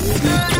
Radio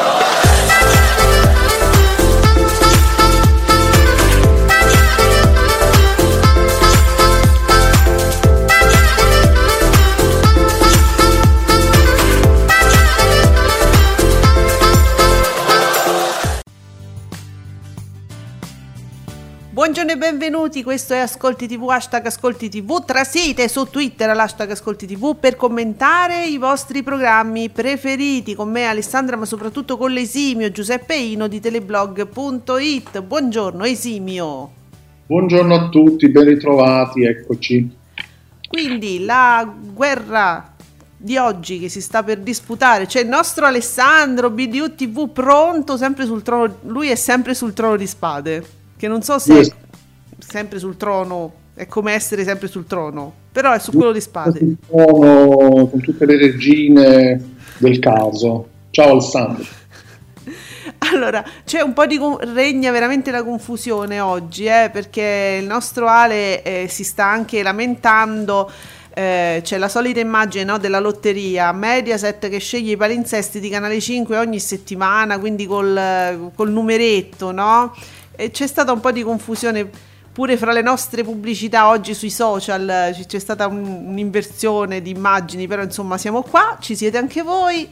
Buongiorno e benvenuti, questo è Ascolti TV, hashtag Ascolti TV, trasite su Twitter all'hashtag Ascolti TV per commentare i vostri programmi preferiti con me Alessandra ma soprattutto con l'esimio Giuseppe Ino di teleblog.it. Buongiorno Esimio. Buongiorno a tutti, ben ritrovati, eccoci. Quindi la guerra di oggi che si sta per disputare, c'è il nostro Alessandro BDU TV pronto sempre sul trono, lui è sempre sul trono di spade che non so se è sempre sul trono, è come essere sempre sul trono, però è su quello di spade. Trono, con tutte le regine del caso. Ciao Alessandro. Allora, c'è un po' di regna veramente la confusione oggi, eh, perché il nostro Ale eh, si sta anche lamentando. Eh, c'è la solita immagine no, della lotteria Mediaset che sceglie i palinsesti di Canale 5 ogni settimana, quindi col, col numeretto, no? E c'è stata un po' di confusione pure fra le nostre pubblicità oggi sui social, c'è stata un, un'inversione di immagini, però insomma siamo qua, ci siete anche voi.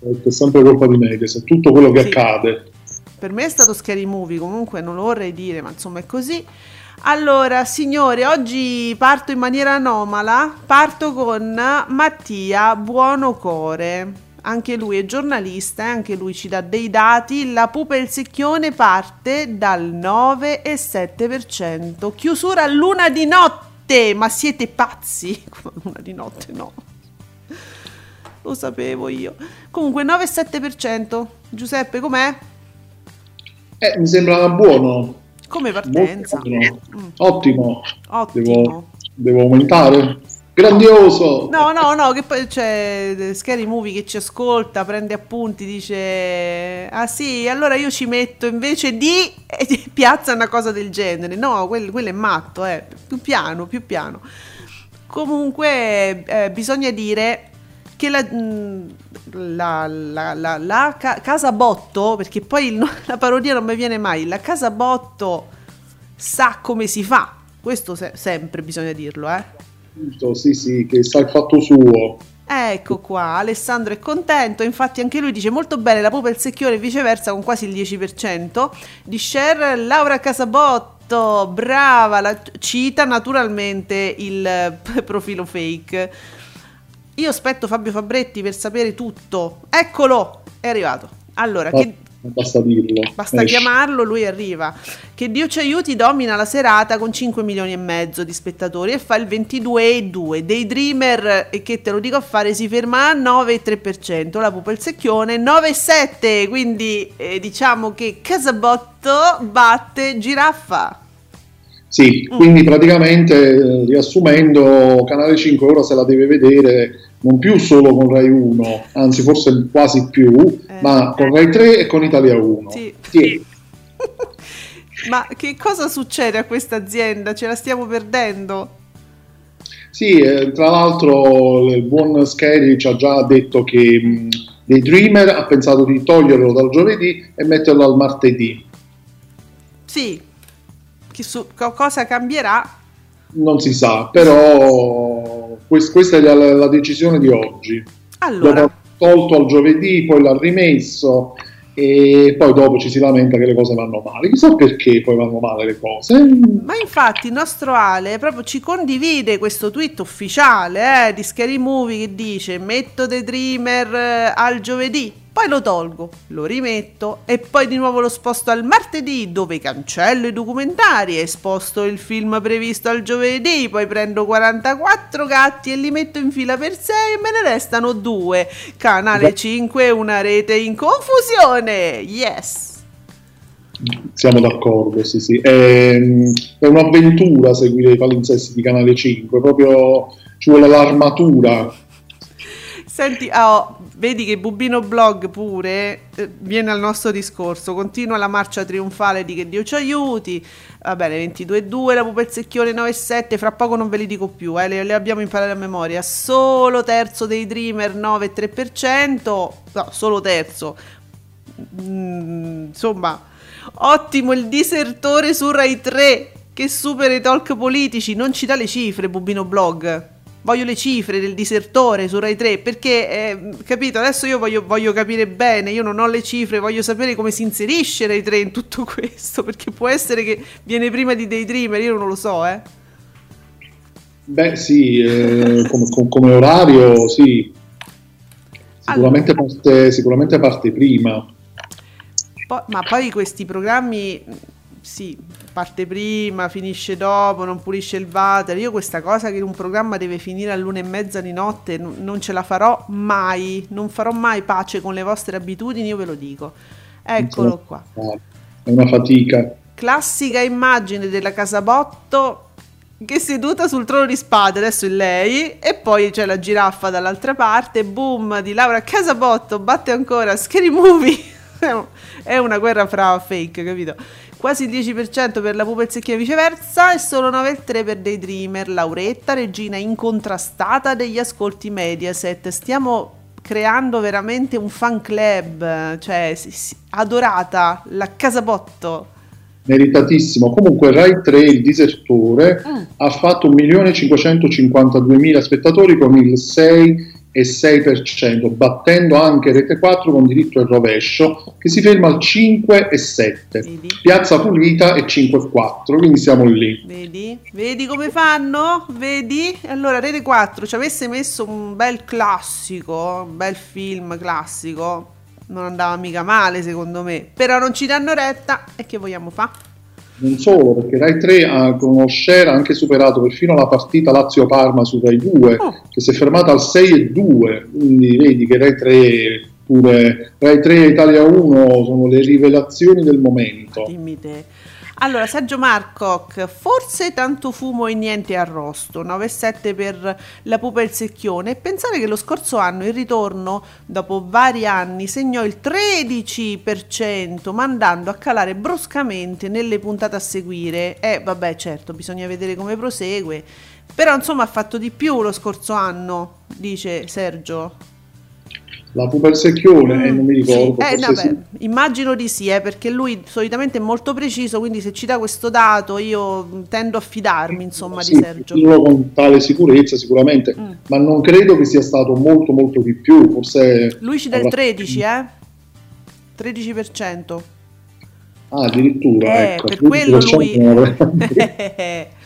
È sempre colpa di Mediaset, tutto quello che sì. accade. Per me è stato Scary Movie, comunque non lo vorrei dire, ma insomma è così. Allora, signore, oggi parto in maniera anomala, parto con Mattia Buonocore anche lui è giornalista e anche lui ci dà dei dati. La pupa e il secchione parte dal 9,7%. Chiusura luna di notte, ma siete pazzi? Luna di notte, no. Lo sapevo io. Comunque 9,7%. Giuseppe, com'è? Eh, mi sembra buono. Come partenza. Mm. Ottimo. Ottimo. Devo, devo aumentare? Grandioso! No, no, no, che poi c'è Scary Movie che ci ascolta, prende appunti, dice ah sì, allora io ci metto invece di e piazza una cosa del genere. No, quello, quello è matto, eh. più piano, più piano. Comunque eh, bisogna dire che la, la, la, la, la ca- Casa Botto, perché poi il, la parodia non mi viene mai, la Casa Botto sa come si fa, questo se- sempre bisogna dirlo, eh sì, sì, che sa il fatto suo. Ecco qua, Alessandro è contento, infatti anche lui dice molto bene la pupa e il secchione e viceversa con quasi il 10% di share. Laura Casabotto, brava, la, cita naturalmente il profilo fake. Io aspetto Fabio Fabretti per sapere tutto. Eccolo, è arrivato. Allora, che, basta dirlo. Basta Esci. chiamarlo, lui arriva. Che Dio ci aiuti domina la serata con 5 milioni e mezzo di spettatori e fa il 22,2. Dei Dreamer, e che te lo dico a fare, si ferma a 9,3%. La pupa il secchione 9,7%. Quindi eh, diciamo che Casabotto batte Giraffa. Sì, mm. quindi praticamente eh, riassumendo, Canale 5 ora se la deve vedere non più solo con Rai 1, anzi forse quasi più, eh, ma con Rai 3 e con Italia 1. Sì. sì. ma che cosa succede a questa azienda? Ce la stiamo perdendo? Sì, eh, tra l'altro il buon Scary ci ha già detto che mh, dei Dreamer ha pensato di toglierlo dal giovedì e metterlo al martedì. Sì, che su, cosa cambierà? Non si sa, però questa è la, la, decisione di oggi. Allora. L'ha tolto al giovedì, poi l'ha rimesso. e poi dopo ci si lamenta che le cose vanno male. Chissà perché poi vanno male le cose. Ma infatti il nostro Ale proprio ci condivide questo tweet ufficiale eh, di Scary Movie che dice metto The Dreamer eh, al giovedì poi lo tolgo, lo rimetto e poi di nuovo lo sposto al martedì dove cancello i documentari e sposto il film previsto al giovedì, poi prendo 44 gatti e li metto in fila per 6 e me ne restano due. Canale 5 una rete in confusione. Yes. Siamo d'accordo, sì, sì. È, è un'avventura seguire i palinsesti di Canale 5, proprio ci vuole l'armatura. Senti, oh, vedi che Bubino Blog pure eh, viene al nostro discorso, continua la marcia trionfale di Che Dio ci aiuti, va bene 22,2, la Pupezzacchione 9,7, fra poco non ve li dico più, eh, le, le, abbiamo imparate a memoria, solo terzo dei Dreamer 9,3%, no, solo terzo, mm, insomma, ottimo il disertore su Rai 3 che supera i talk politici, non ci dà le cifre Bubino Blog voglio le cifre del disertore su Rai 3 perché, eh, capito, adesso io voglio, voglio, capire bene, io non ho le cifre, voglio sapere come si inserisce Rai 3 in tutto questo, perché può essere che viene prima di Daydreamer, io non lo so, eh. Beh sì, eh, come, come, orario sì, sicuramente, allora. parte, sicuramente parte prima. Po- ma poi questi programmi sì, parte prima, finisce dopo, non pulisce il water. Io questa cosa che un programma deve finire all'una e mezza di notte n- non ce la farò mai, non farò mai pace con le vostre abitudini, io ve lo dico. Eccolo qua. È una fatica. Classica immagine della Casabotto che è seduta sul trono di spade, adesso è lei, e poi c'è la giraffa dall'altra parte, boom, di Laura Casabotto, batte ancora, Scary Movie. È una guerra fra fake, capito? quasi il 10% per la e viceversa e solo 9,3% per Daydreamer, Lauretta, regina incontrastata degli ascolti Mediaset. Stiamo creando veramente un fan club, cioè adorata, la Casabotto meritatissimo. Comunque Rai 3, il disertore, mm. ha fatto 1.552.000 spettatori con il 6 e 6%, battendo anche Rete 4 con diritto al rovescio che si ferma al 5 e 7. Vedi? Piazza Pulita e 5 e 4, quindi siamo lì. Vedi? Vedi come fanno? Vedi? Allora Rete 4 ci avesse messo un bel classico, un bel film classico, non andava mica male secondo me, però non ci danno retta e che vogliamo fare? Non solo, perché Rai 3 ha con uno share anche superato perfino la partita Lazio-Parma su Rai 2, oh. che si è fermata al 6 e 2, quindi vedi che Rai 3 pure Rai 3 e Italia 1 sono le rivelazioni del momento. Dimmi te. Allora, Sergio Marcoc, forse tanto fumo e niente arrosto, 9,7 per la pupa e il secchione. E pensare che lo scorso anno il ritorno, dopo vari anni, segnò il 13%, mandando a calare bruscamente nelle puntate a seguire. Eh, vabbè, certo, bisogna vedere come prosegue. Però insomma ha fatto di più lo scorso anno, dice Sergio la pupa il secchione, mm, eh, non mi ricordo. Sì. Eh, vabbè, sì. Immagino di sì, eh, perché lui solitamente è molto preciso, quindi se ci dà questo dato io tendo a fidarmi insomma sì, di Sergio. Con tale sicurezza sicuramente, mm. ma non credo che sia stato molto molto di più, forse... Lui ci dà il 13, eh? 13%. Ah, addirittura, eh, ecco. Per quello lui...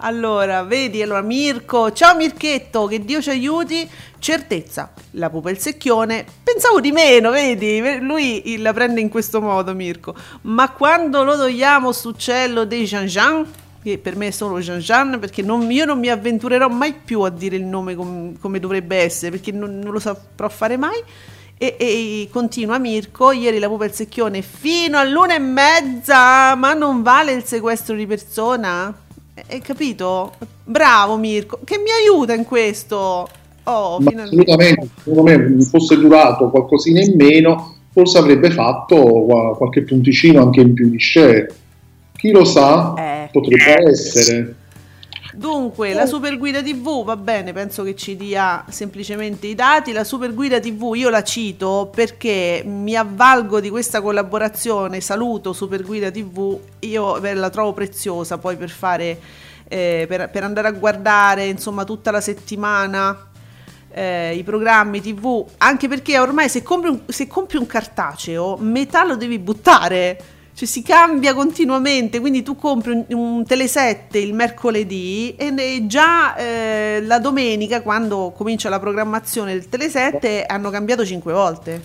Allora, vedi, allora Mirko, ciao Mirchetto, che Dio ci aiuti. Certezza, la pupa e il secchione. Pensavo di meno, vedi? Lui la prende in questo modo, Mirko. Ma quando lo togliamo su cielo dei Jean Jean, che per me è solo Jean Jean, perché non, io non mi avventurerò mai più a dire il nome com, come dovrebbe essere, perché non, non lo saprò fare mai. E, e, continua Mirko, ieri la pupa e il secchione fino all'una e mezza, ma non vale il sequestro di persona? Hai capito? Bravo Mirko, che mi aiuta in questo. Oh, assolutamente, secondo me fosse durato qualcosina in meno, forse avrebbe fatto qualche punticino anche in più di share. Chi lo sa, eh. potrebbe essere. Dunque, la Super Guida TV, va bene, penso che ci dia semplicemente i dati. La Super Guida TV io la cito perché mi avvalgo di questa collaborazione. Saluto Super Guida TV, io la trovo preziosa poi per fare, eh, per, per andare a guardare insomma tutta la settimana eh, i programmi tv, anche perché ormai se compri, un, se compri un cartaceo, metà lo devi buttare cioè si cambia continuamente, quindi tu compri un, un telesette il mercoledì e già eh, la domenica, quando comincia la programmazione del telesette, hanno cambiato cinque volte.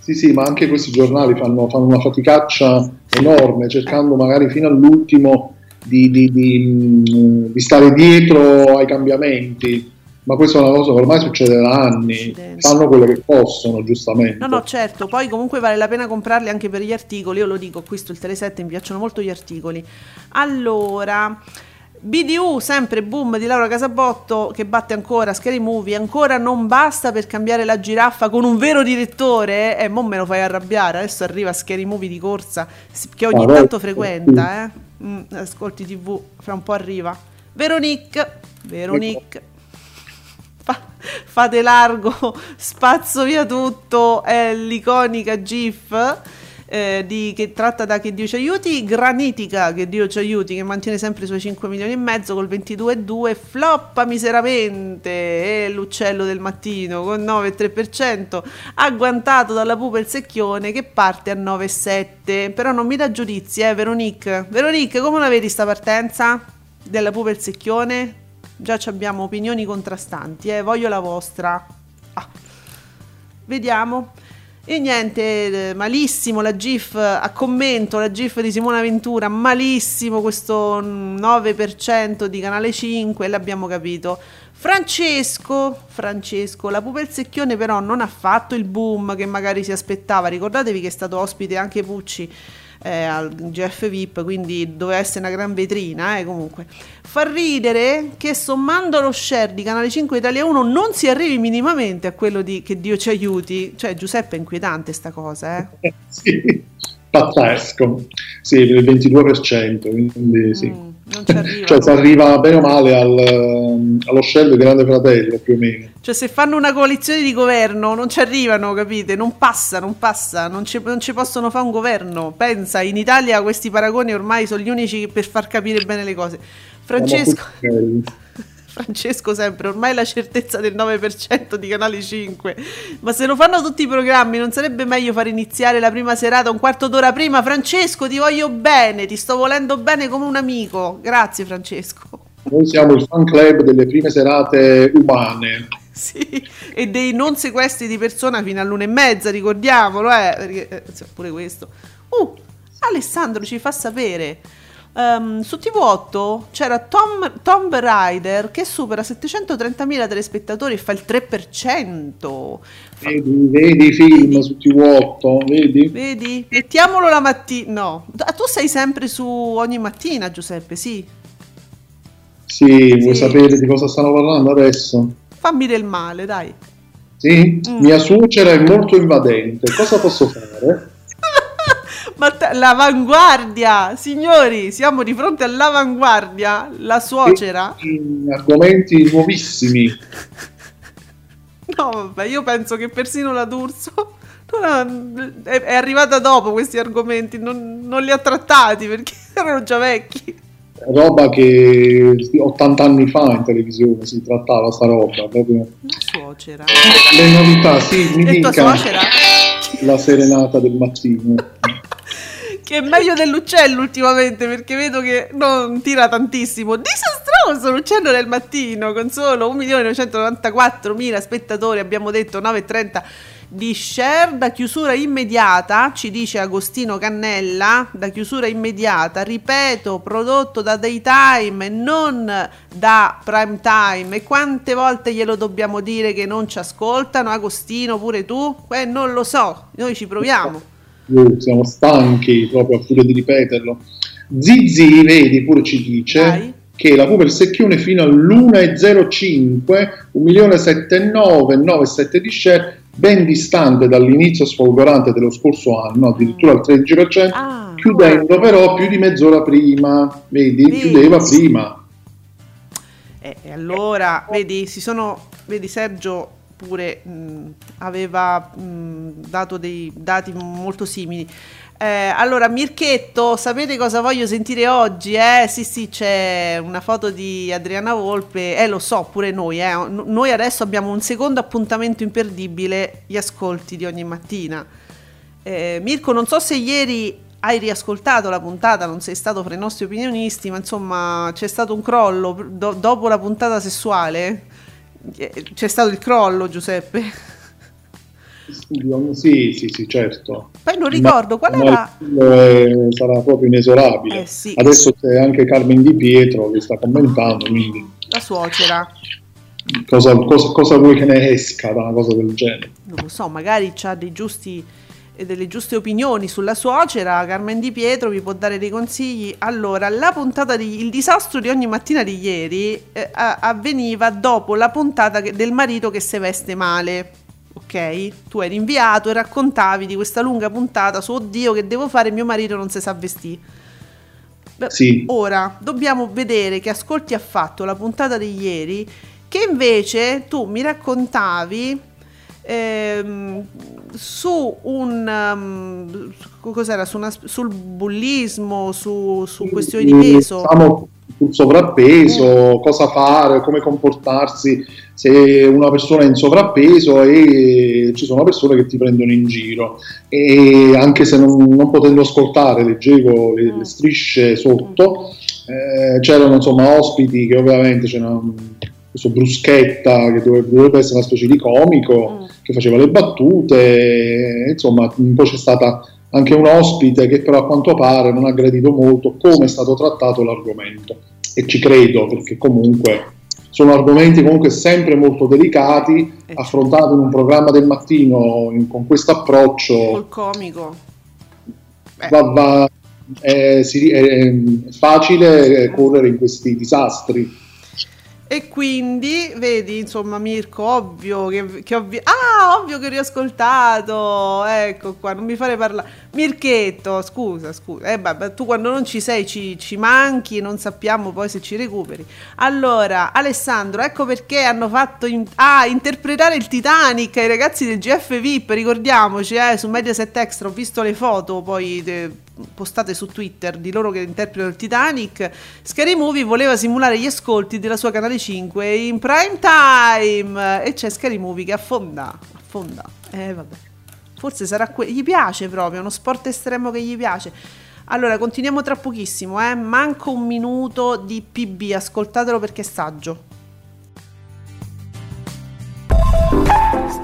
Sì, sì, ma anche questi giornali fanno, fanno una faticaccia enorme, cercando magari fino all'ultimo di, di, di, di stare dietro ai cambiamenti ma questa è una cosa che ormai succede da anni, Accidenti. fanno quello che possono, giustamente. No, no, certo, poi comunque vale la pena comprarli anche per gli articoli, io lo dico, acquisto il Telesette, mi piacciono molto gli articoli. Allora, BDU, sempre boom di Laura Casabotto che batte ancora Scary Movie, ancora non basta per cambiare la giraffa con un vero direttore, eh, mo me lo fai arrabbiare, adesso arriva Scary Movie di corsa, che ogni ah, tanto frequenta, eh. Mm, ascolti tv, fra un po' arriva. Veronique, Veronique fate largo, spazzo via tutto, è l'iconica GIF. Eh, di, che tratta da Che Dio ci aiuti, Granitica Che Dio ci aiuti, che mantiene sempre i suoi 5 milioni e mezzo col 22,2, floppa miseramente e l'uccello del mattino con 9,3%, agguantato dalla pupa il secchione che parte a 9,7, però non mi dà giudizi, eh Veronique. Veronique, come la vedi sta partenza della pupa il secchione? Già abbiamo opinioni contrastanti, eh, voglio la vostra. Ah. Vediamo. E niente, eh, malissimo la GIF, a commento la GIF di Simona Ventura, malissimo questo 9% di Canale 5, l'abbiamo capito. Francesco, Francesco, la Pupel Secchione però non ha fatto il boom che magari si aspettava, ricordatevi che è stato ospite anche Pucci eh, al GF VIP, quindi doveva essere una gran vetrina, eh, comunque. Fa ridere che sommando lo share di Canale 5 Italia 1 non si arrivi minimamente a quello di Che Dio ci aiuti. Cioè, Giuseppe è inquietante sta cosa, eh? sì, pazzesco. Sì, il 22%, quindi sì. Non ci arriva. cioè si arriva bene o male al, ehm, allo shell del grande fratello più o meno. Cioè se fanno una coalizione di governo non ci arrivano, capite? Non passa, non passa, non ci, non ci possono fare un governo. Pensa, in Italia questi paragoni ormai sono gli unici per far capire bene le cose. Francesco... Francesco sempre, ormai la certezza del 9% di Canale 5. Ma se lo fanno tutti i programmi, non sarebbe meglio far iniziare la prima serata un quarto d'ora prima? Francesco, ti voglio bene, ti sto volendo bene come un amico. Grazie Francesco. Noi siamo il fan club delle prime serate umane. Sì, e dei non sequestri di persona fino all'una e mezza, ricordiamolo, eh, perché eh, pure questo. Uh, Alessandro ci fa sapere Um, su TV8 c'era Tom, Tomb Raider che supera 730.000 telespettatori e fa il 3%. Vedi, vedi film vedi? su TV8, vedi? Vedi? Mettiamolo la mattina. No, tu sei sempre su ogni mattina, Giuseppe, sì. Sì, sì. vuoi sapere di cosa stanno parlando adesso? Fammi del male, dai. Sì, mm. mia suocera è molto invadente. Cosa posso fare? Ma t- l'avanguardia, signori, siamo di fronte all'avanguardia, la suocera. Argomenti nuovissimi. No, vabbè, io penso che persino la D'Urso è, è arrivata dopo questi argomenti, non, non, li ha trattati perché erano già vecchi. Roba che 80 anni fa in televisione si trattava sta roba. Proprio. La suocera. Le novità, sì, mi dica. suocera? La serenata del mattino che è meglio dell'uccello ultimamente perché vedo che non tira tantissimo. Disastroso l'uccello del mattino con solo 1.994.000 spettatori, abbiamo detto 9.30 di share da chiusura immediata, ci dice Agostino Cannella, da chiusura immediata, ripeto, prodotto da daytime e non da prime time. E quante volte glielo dobbiamo dire che non ci ascoltano? Agostino, pure tu? Eh, non lo so, noi ci proviamo più, siamo stanchi proprio a furia di ripeterlo. Zizi, vedi, pure ci dice Vai. che la Cooper secchione fino all'1,05, 1.079,97 di share, ben distante dall'inizio sfolgorante dello scorso anno, addirittura al 13%, ah, chiudendo però più di mezz'ora prima, vedi, vedi. chiudeva prima. E allora, vedi, si sono, vedi Sergio pure mh, aveva mh, dato dei dati molto simili. Eh, allora, Mirchetto, sapete cosa voglio sentire oggi? Eh? Sì, sì, c'è una foto di Adriana Volpe, eh lo so, pure noi, eh. noi adesso abbiamo un secondo appuntamento imperdibile, gli ascolti di ogni mattina. Eh, Mirko, non so se ieri hai riascoltato la puntata, non sei stato fra i nostri opinionisti, ma insomma c'è stato un crollo do- dopo la puntata sessuale. Eh, c'è stato il crollo, Giuseppe. Sì, sì, sì, certo. Poi non ricordo qual era. Eh, sarà proprio inesorabile. Eh, sì. Adesso c'è anche Carmen Di Pietro che sta commentando. Quindi... La suocera. Cosa, cosa, cosa, vuoi che ne esca da una cosa del genere? Non lo so, magari ha dei giusti delle giuste opinioni sulla suocera, Carmen Di Pietro vi può dare dei consigli. Allora, la puntata di il disastro di ogni mattina di ieri eh, avveniva dopo la puntata del marito che si veste male ok? Tu eri inviato e raccontavi di questa lunga puntata su oddio che devo fare, mio marito non si sa vestire. Sì. Ora dobbiamo vedere che ascolti ha fatto la puntata di ieri, che invece tu mi raccontavi ehm, su un um, cos'era su una, sul bullismo, su, su questioni di peso. Diciamo sul sovrappeso, mm. cosa fare, come comportarsi se una persona è in sovrappeso e ci sono persone che ti prendono in giro e anche se non, non potendo ascoltare leggevo le, le mm. strisce sotto eh, c'erano insomma ospiti che ovviamente c'era questo bruschetta che dovrebbe, dovrebbe essere una specie di comico mm. che faceva le battute insomma un po' c'è stata anche un ospite che però a quanto pare non ha gradito molto come è stato trattato l'argomento e ci credo perché comunque sono argomenti comunque sempre molto delicati, eh, affrontati in un programma del mattino in, con questo approccio. Col comico. Va, va, è, sì, è, facile correre in questi disastri. E quindi, vedi, insomma, Mirko, ovvio che, che ho vi- Ah, ovvio che ho riascoltato! Ecco qua, non mi fare parlare. Mirchetto, scusa, scusa. Eh, beh, tu quando non ci sei ci, ci manchi, non sappiamo poi se ci recuperi. Allora, Alessandro, ecco perché hanno fatto in- ah, interpretare il Titanic ai ragazzi del GF VIP, ricordiamoci, eh, su Mediaset Extra ho visto le foto poi... De- postate su Twitter di loro che interpretano il Titanic, Scary Movie voleva simulare gli ascolti della sua canale 5 in prime time e c'è Scary Movie che affonda, affonda. Eh vabbè. Forse sarà quello, gli piace proprio, uno sport estremo che gli piace. Allora, continuiamo tra pochissimo, eh. Manco un minuto di PB, ascoltatelo perché è saggio.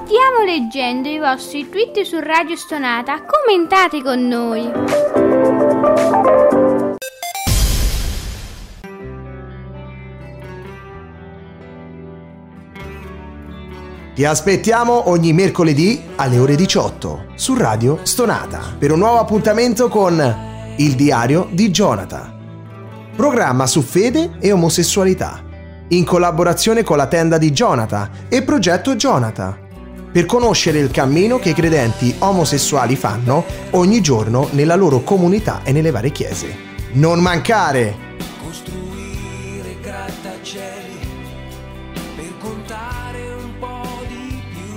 Stiamo leggendo i vostri tweet su Radio Stonata, commentate con noi. Ti aspettiamo ogni mercoledì alle ore 18 su Radio Stonata per un nuovo appuntamento con Il diario di Jonathan. Programma su fede e omosessualità, in collaborazione con la tenda di Jonathan e Progetto Jonathan per conoscere il cammino che i credenti omosessuali fanno ogni giorno nella loro comunità e nelle varie chiese. Non mancare! Costruire grattacieli per contare un po' di più.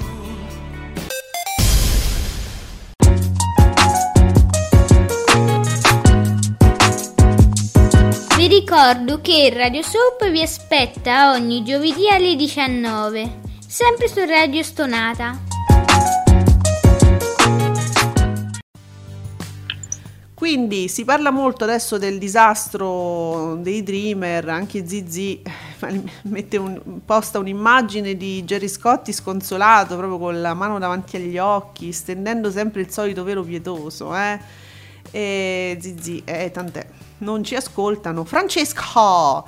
Vi ricordo che Radio Soap vi aspetta ogni giovedì alle 19 sempre su Radio Stonata. Quindi si parla molto adesso del disastro dei Dreamer, anche Zizi mette un, posta un'immagine di Jerry Scotti sconsolato, proprio con la mano davanti agli occhi, stendendo sempre il solito velo pietoso, eh? E Zizi, eh, tant'è, non ci ascoltano. Francesco!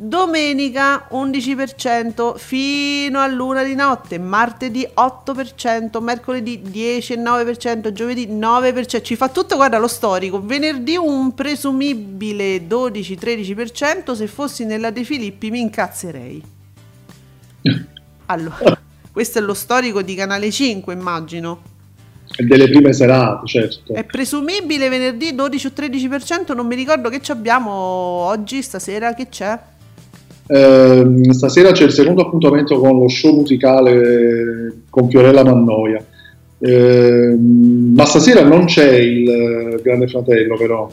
Domenica 11% fino a luna di notte, martedì 8%, mercoledì 10,9%, giovedì 9%, ci fa tutto, guarda lo storico, venerdì un presumibile 12-13%, se fossi nella De Filippi mi incazzerei. Allora, questo è lo storico di Canale 5 immagino. E delle prime serate, certo. È presumibile venerdì 12 13%, non mi ricordo che ci abbiamo oggi, stasera, che c'è? Ehm, stasera c'è il secondo appuntamento con lo show musicale con Fiorella Mannoia. Ehm, ma stasera non c'è il eh, Grande Fratello, però.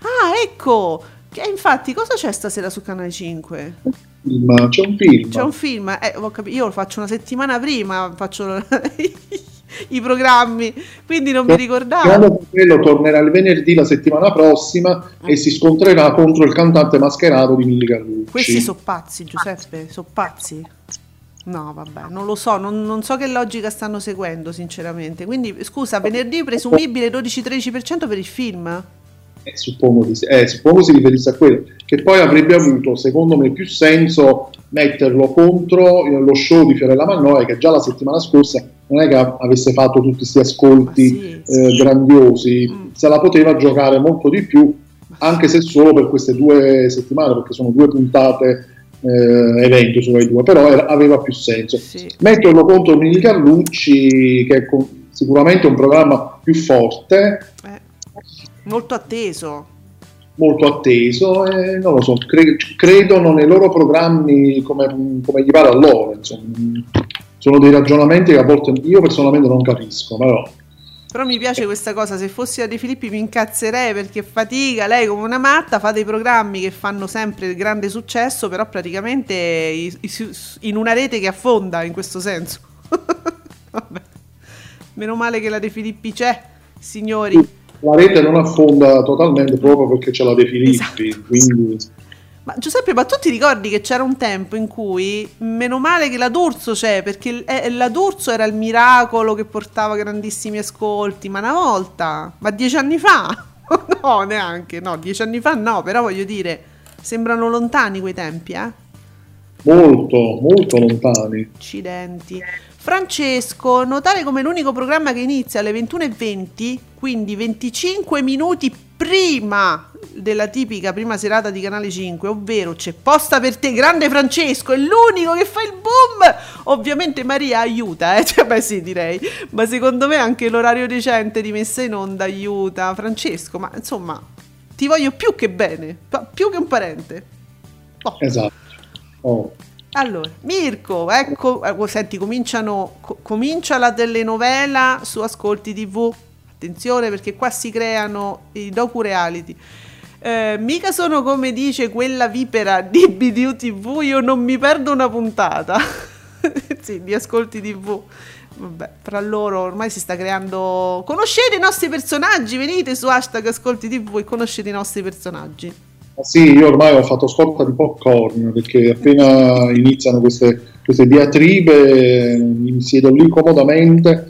Ah, ecco! Che infatti, cosa c'è stasera su Canale 5? Ma c'è un film. C'è un film, eh, io lo faccio una settimana prima, faccio i programmi, quindi non mi ricordavo. Grande Fratello tornerà il venerdì la settimana prossima e si scontrerà contro il cantante mascherato di Milli Carlucci. Questi sono pazzi, Giuseppe, sono pazzi. No, vabbè, non lo so, non, non, so che logica stanno seguendo, sinceramente. Quindi, scusa, venerdì presumibile 12-13% per il film? Eh, suppongo, di, eh, suppongo si riferisse a quello, che poi avrebbe avuto, secondo me, più senso metterlo contro lo show di Fiorella Mannoia, che già la settimana scorsa non è che avesse fatto tutti questi ascolti sì, sì. Eh, grandiosi, mm. se la poteva giocare molto di più, anche se solo per queste due settimane, perché sono due puntate eh, evento su Rai 2, però era, aveva più senso. Sì. Metterlo contro Mini Carlucci, che è con, sicuramente un programma più forte. Eh, molto atteso. Molto atteso, e non lo so, cre- credono nei loro programmi come, come gli pare a loro. Insomma. Sono dei ragionamenti che a volte io personalmente non capisco, però però mi piace questa cosa, se fossi la De Filippi mi incazzerei perché fatica, lei come una matta fa dei programmi che fanno sempre grande successo, però praticamente in una rete che affonda in questo senso. Vabbè. Meno male che la De Filippi c'è, signori. La rete non affonda totalmente proprio perché c'è la De Filippi, esatto. quindi ma Giuseppe, ma tu ti ricordi che c'era un tempo in cui, meno male che la D'Urso c'è, perché eh, la D'Urso era il miracolo che portava grandissimi ascolti, ma una volta, ma dieci anni fa? no, neanche, no, dieci anni fa no, però voglio dire, sembrano lontani quei tempi, eh? Molto, molto lontani. Accidenti. Francesco, notare come l'unico programma che inizia alle 21.20, quindi 25 minuti prima della tipica prima serata di Canale 5, ovvero c'è posta per te, grande Francesco, è l'unico che fa il boom. Ovviamente Maria aiuta, eh? cioè, beh sì direi, ma secondo me anche l'orario decente di messa in onda aiuta. Francesco, ma insomma, ti voglio più che bene, più che un parente. Oh. Esatto. Oh. Allora, Mirko, ecco, ecco senti, cominciano, co- comincia la telenovela su Ascolti TV. Attenzione perché qua si creano i docu-reality. Eh, mica sono come dice quella vipera di BDU TV, io non mi perdo una puntata. sì, di Ascolti TV. Vabbè, fra loro ormai si sta creando... Conoscete i nostri personaggi? Venite su hashtag Ascolti TV e conoscete i nostri personaggi. Sì, io ormai ho fatto scorta di popcorn perché appena iniziano queste, queste diatribe mi siedo lì comodamente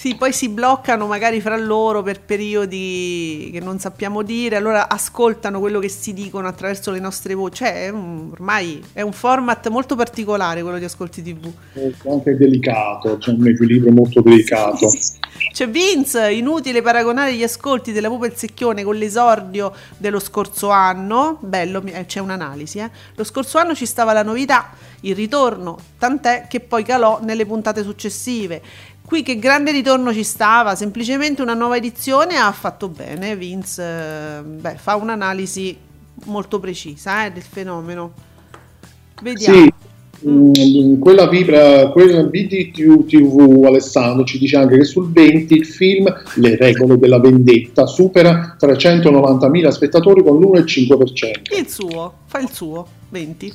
sì, poi si bloccano magari fra loro per periodi che non sappiamo dire, allora ascoltano quello che si dicono attraverso le nostre voci. Cioè, è un, ormai è un format molto particolare quello di Ascolti TV. È anche delicato, c'è un equilibrio molto delicato. C'è Vince, inutile paragonare gli ascolti della Pupa il Secchione con l'esordio dello scorso anno. Bello, eh, c'è un'analisi. Eh. Lo scorso anno ci stava la novità, il ritorno, tant'è che poi calò nelle puntate successive Qui che grande ritorno ci stava, semplicemente una nuova edizione ha fatto bene, Vince eh, beh, fa un'analisi molto precisa eh, del fenomeno. Vediamo. Sì. Mm, quella vibra, quella BDTV TV Alessandro ci dice anche che sul 20 il film Le regole della vendetta supera 390.000 spettatori con l'1,5%. Il suo, fa il suo, 20.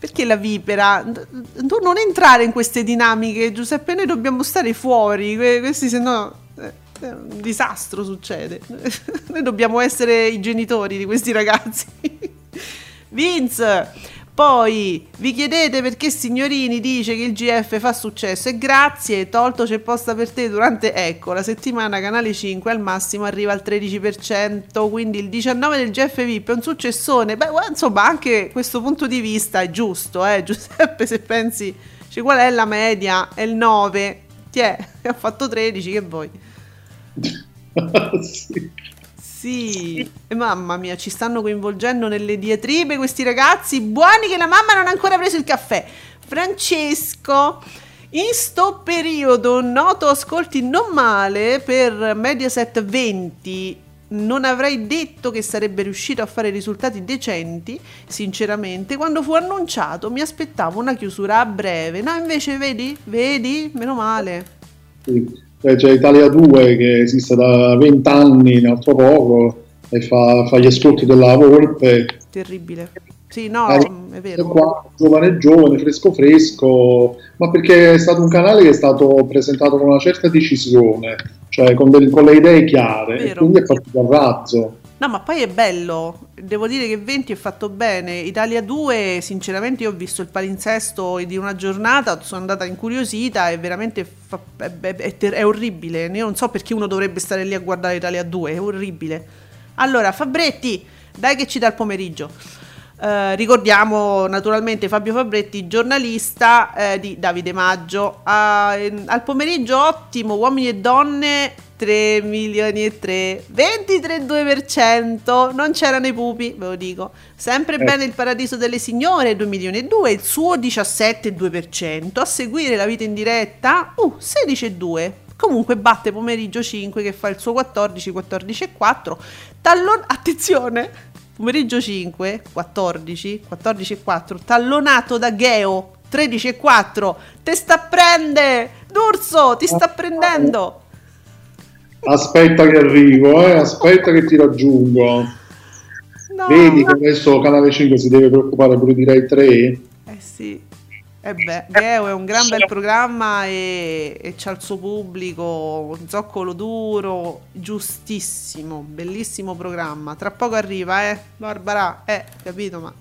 Perché la vipera? Tu non entrare in queste dinamiche, Giuseppe, noi dobbiamo stare fuori, questi se no eh, un disastro succede. Noi dobbiamo essere i genitori di questi ragazzi. Vince, poi vi chiedete perché Signorini dice che il GF fa successo e grazie, tolto c'è posta per te durante, ecco, la settimana Canale 5 al massimo arriva al 13%, quindi il 19 del GF VIP è un successone. Beh, insomma, anche questo punto di vista è giusto, eh, Giuseppe, se pensi, cioè, qual è la media? È il 9, ti è, ha fatto 13, che vuoi? sì. Sì, e mamma mia, ci stanno coinvolgendo nelle diatribe questi ragazzi buoni che la mamma non ha ancora preso il caffè. Francesco, in sto periodo noto ascolti non male per Mediaset 20. non avrei detto che sarebbe riuscito a fare risultati decenti, sinceramente, quando fu annunciato mi aspettavo una chiusura a breve, no invece vedi, vedi, meno male. Sì. C'è Italia 2 che esiste da 20 anni, un altro poco, e fa, fa, gli ascolti della Volpe. Terribile. Sì, no, eh, è vero. Qua, giovane giovane, fresco fresco, ma perché è stato un canale che è stato presentato con una certa decisione, cioè con, del, con le idee chiare, e quindi è partito a razzo. No, ma poi è bello, devo dire che 20 è fatto bene. Italia 2, sinceramente, io ho visto il palinsesto di una giornata, sono andata incuriosita e veramente fa, è, è, è, orribile. Io non so perché uno dovrebbe stare lì a guardare Italia 2, è orribile. Allora, Fabretti, dai che ci dà il pomeriggio. Eh, ricordiamo naturalmente Fabio Fabretti, giornalista eh, di Davide Maggio. Uh, al pomeriggio ottimo, uomini e donne 3 milioni e 3, 23,2%, non c'erano i pupi, ve lo dico. Sempre eh. bene il paradiso delle signore, 2 milioni e 2, il suo 17,2%, a seguire la vita in diretta, uh, 16,2%. Comunque batte pomeriggio 5 che fa il suo 14, 14,4. Tallon, attenzione, pomeriggio 5, 14, 14,4, tallonato da Geo, 13,4. Te sta prende, D'Urso, ti sta prendendo. Aspetta che arrivo, eh, aspetta che ti raggiungo. No. Vedi che adesso Canale 5 si deve preoccupare pure di Rai 3? Eh sì. Eh beh, Geo è un gran bel programma e, e c'ha il suo pubblico, un zoccolo duro, giustissimo, bellissimo programma. Tra poco arriva, eh, Barbara, eh, capito, ma...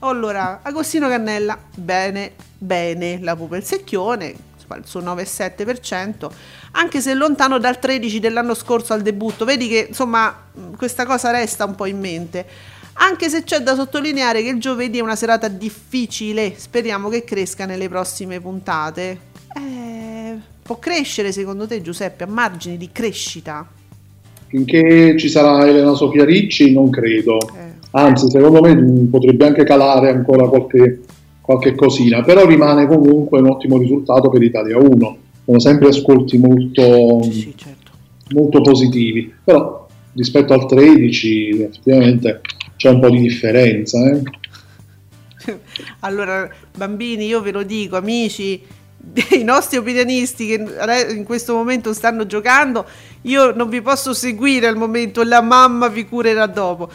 Allora, Agostino Cannella, bene, bene, la pupa il secchione, il suo 9,7%, anche se lontano dal 13 dell'anno scorso al debutto. Vedi che insomma questa cosa resta un po' in mente. Anche se c'è da sottolineare che il giovedì è una serata difficile, speriamo che cresca nelle prossime puntate. Eh, può crescere secondo te Giuseppe a margini di crescita? Finché ci sarà Elena Sofia Ricci non credo. Eh. Anzi, secondo me potrebbe anche calare ancora qualche qualche cosina, però rimane comunque un ottimo risultato per Italia 1. Sono sempre ascolti molto, sì, certo. molto positivi, però rispetto al 13 effettivamente c'è un po' di differenza. Eh? Allora, bambini, io ve lo dico, amici, i nostri opinionisti che in questo momento stanno giocando, io non vi posso seguire al momento, la mamma vi curerà dopo.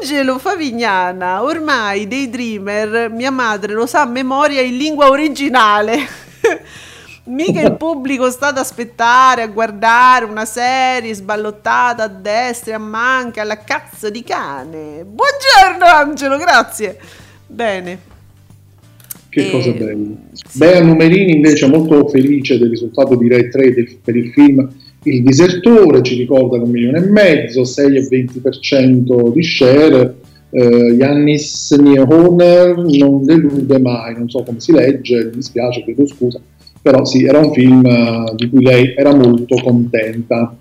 Angelo Favignana, ormai dei Dreamer, mia madre lo sa a memoria in lingua originale. Mica il pubblico sta ad aspettare, a guardare una serie sballottata a destra e a manca, alla cazzo di cane. Buongiorno Angelo, grazie. Bene, che e... cosa bella. Sì. Bea Numerini invece è molto felice del risultato di Rai 3 del, per il film Il Disertore, ci ricorda con un milione e mezzo, 6,20% di share. Uh, Yannis Niehoner non delude mai, non so come si legge, mi dispiace, chiedo scusa, però sì, era un film uh, di cui lei era molto contenta.